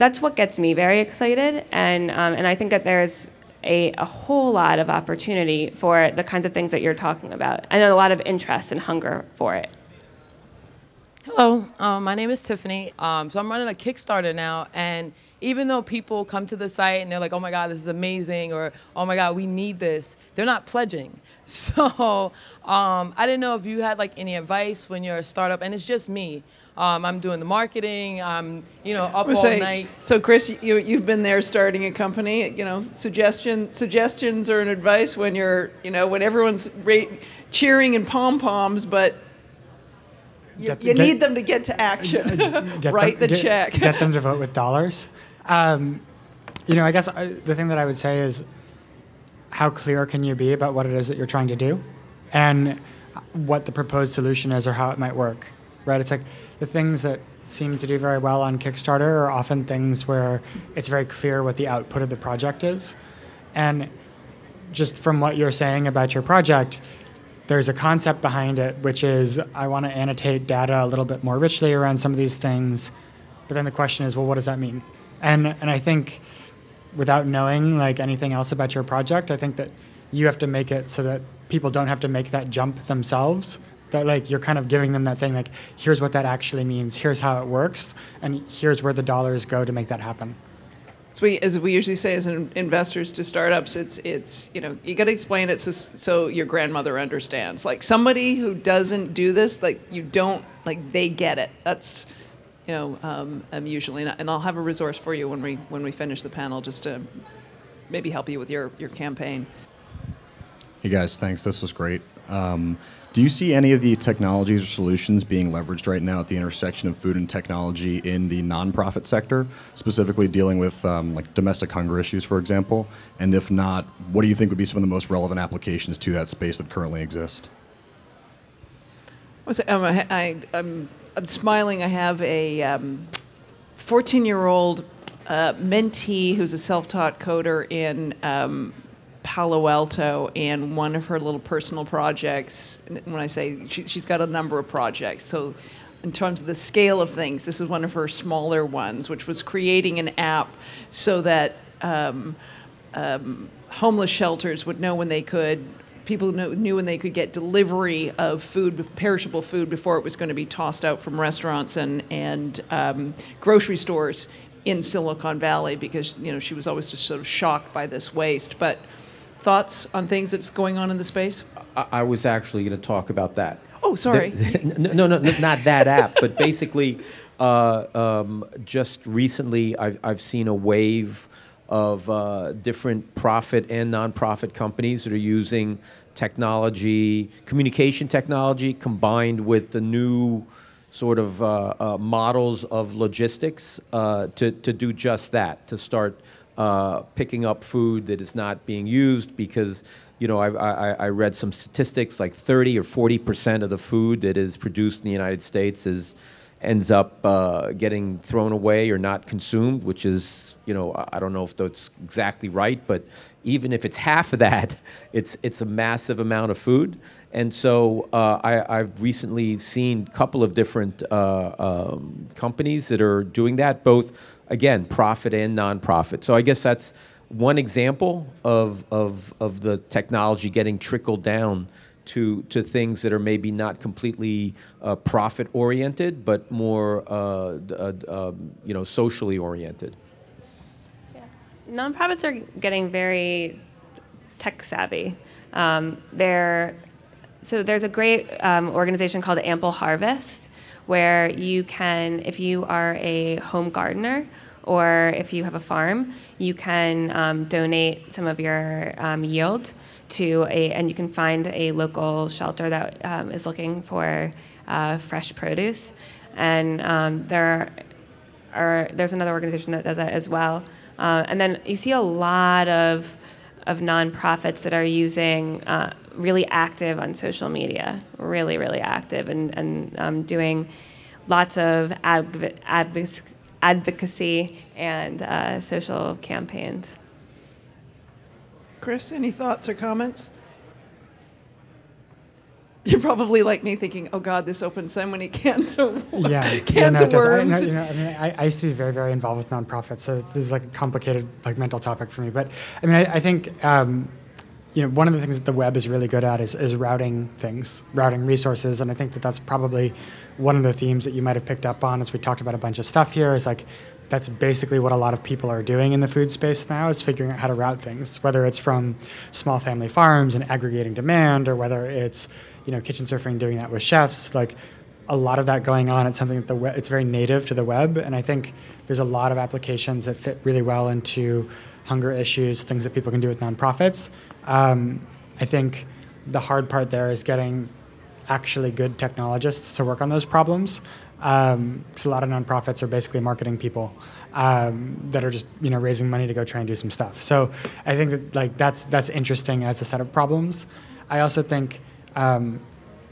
that's what gets me very excited, and um, and I think that there's a, a whole lot of opportunity for the kinds of things that you're talking about, and a lot of interest and hunger for it. Hello, um, my name is Tiffany. Um, so I'm running a Kickstarter now, and even though people come to the site and they're like, "Oh my God, this is amazing," or "Oh my God, we need this," they're not pledging. <laughs> So um, I didn't know if you had like any advice when you're a startup, and it's just me. Um, I'm doing the marketing. I'm, you know, up all say, night. So, Chris, you, you've been there starting a company. You know, suggestion, suggestions or an advice when you're, you know, when everyone's ra- cheering and pom poms, but you, get, you get, need them to get to action. <laughs> Get <laughs> Write them, the check. get them to vote with dollars. Um, you know, I guess I, uh, the thing that I would say is how clear can you be about what it is that you're trying to do and what the proposed solution is or how it might work, right? It's like the things that seem to do very well on Kickstarter are often things where it's very clear what the output of the project is. And just from what you're saying about your project, there's a concept behind it, which is I want to annotate data a little bit more richly around some of these things. But then the question is, well, what does that mean? And and I think without knowing like anything else about your project, I think that you have to make it so that people don't have to make that jump themselves. That like you're kind of giving them that thing like here's what that actually means, here's how it works, and here's where the dollars go to make that happen. So we, as we usually say as in investors to startups, it's it's you know you got to explain it so so your grandmother understands. Like somebody who doesn't do this, like you don't like they get it. That's you know um, um, usually, and I'll have a resource for you when we when we finish the panel, just to maybe help you with your your campaign. Hey guys, thanks. This was great. Um, do you see any of the technologies or solutions being leveraged right now at the intersection of food and technology in the nonprofit sector, specifically dealing with um, like domestic hunger issues, for example? And if not, what do you think would be some of the most relevant applications to that space that currently exist? I'm, I, am smiling. I have a 14 um, year old uh, mentee who's a self taught coder in um, Palo Alto, and one of her little personal projects, when I say she, she's got a number of projects, so in terms of the scale of things, this is one of her smaller ones, which was creating an app so that um, um, homeless shelters would know when they could. People knew, when they could get delivery of food, perishable food, before it was going to be tossed out from restaurants and and um, grocery stores in Silicon Valley, because you know she was always just sort of shocked by this waste. But thoughts on things that's going on in the space? I, I was actually going to talk about that. Oh, sorry. The, no, no, no, not that app, but basically, uh, um, just recently, I've, I've seen a wave of uh, different profit and nonprofit companies that are using technology, communication technology, combined with the new sort of uh, uh models of logistics uh, to, to do just that, to start uh, picking up food that is not being used because you know I, I, I, read some statistics like 30 or 40 percent of the food that is produced in the United States is ends up uh, getting thrown away or not consumed, which is you know I don't know if that's exactly right, but even if it's half of that, <laughs> it's it's a massive amount of food. And so uh, I, have recently seen a couple of different uh, um, companies that are doing that, both again, profit and nonprofit. So I guess that's one example of, of, of the technology getting trickled down to, to things that are maybe not completely uh, profit oriented, but more uh, uh, um, you know, socially oriented. Yeah. Nonprofits are getting very tech savvy. Um, they're, so there's a great um, organization called Ample Harvest where you can, if you are a home gardener or if you have a farm, you can um, donate some of your um, yield to a, and you can find a local shelter that um, is looking for uh, fresh produce. And um, there are, there's another organization that does that as well. Uh, and then you see a lot of of nonprofits that are using uh, really active on social media, really, really active, and, and um, doing lots of adv- adv- advocacy and uh, social campaigns. Chris, any thoughts or comments? You're probably like me, thinking, "Oh God, this opens so many <laughs> cans of <laughs> yeah, cans yeah, no, of worms." I, no, you know, I mean, I, I, used to be very, very involved with nonprofits, so this is like a complicated, like mental topic for me. But I mean, I, I think um, you know, one of the things that the web is really good at is, is routing things, routing resources, and I think that that's probably one of the themes that you might have picked up on as we talked about a bunch of stuff here. Is like that's basically what a lot of people are doing in the food space now is figuring out how to route things, whether it's from small family farms and aggregating demand, or whether it's you know Kitchensurfing doing that with chefs. Like a lot of that going on. It's something that the web, it's very native to the web, and I think there's a lot of applications that fit really well into hunger issues, things that people can do with nonprofits. Um, I think the hard part there is getting actually good technologists to work on those problems. Um, a lot of nonprofits are basically marketing people um, that are just you know raising money to go try and do some stuff. So I think that like that's that's interesting as a set of problems. I also think um,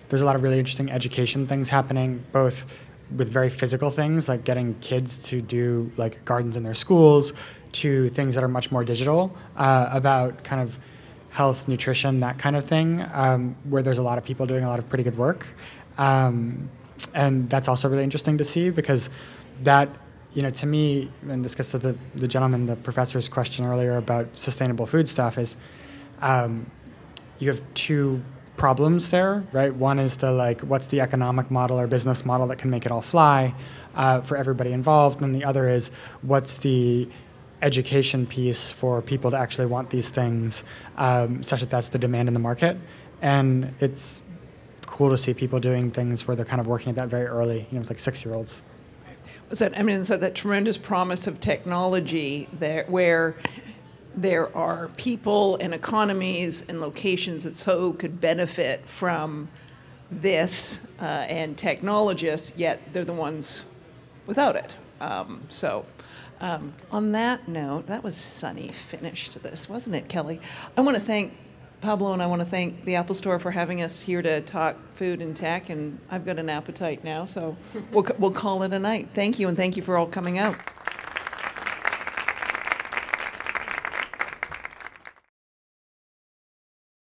there's a lot of really interesting education things happening, both with very physical things like getting kids to do like gardens in their schools, to things that are much more digital uh, about kind of health, nutrition, that kind of thing, um, where there's a lot of people doing a lot of pretty good work. Um, and that's also really interesting to see because that, you know, to me, and this gets to the, the gentleman, the professor's question earlier about sustainable food stuff, is um, you have two problems there, right? One is the like, what's the economic model or business model that can make it all fly uh, for everybody involved, and the other is what's the education piece for people to actually want these things, um, such that that's the demand in the market. And it's cool to see people doing things where they're kind of working at that very early, you know, with like six-year-olds. Was that, I mean, so that tremendous promise of technology that where there are people and economies and locations that so could benefit from this uh, and technologists, yet they're the ones without it. Um, so, um, on that note, that was sunny finish to this, wasn't it, Kelly? I want to thank Pablo and I want to thank the Apple Store for having us here to talk food and tech. And I've got an appetite now, so we'll, we'll call it a night. Thank you, and thank you for all coming out.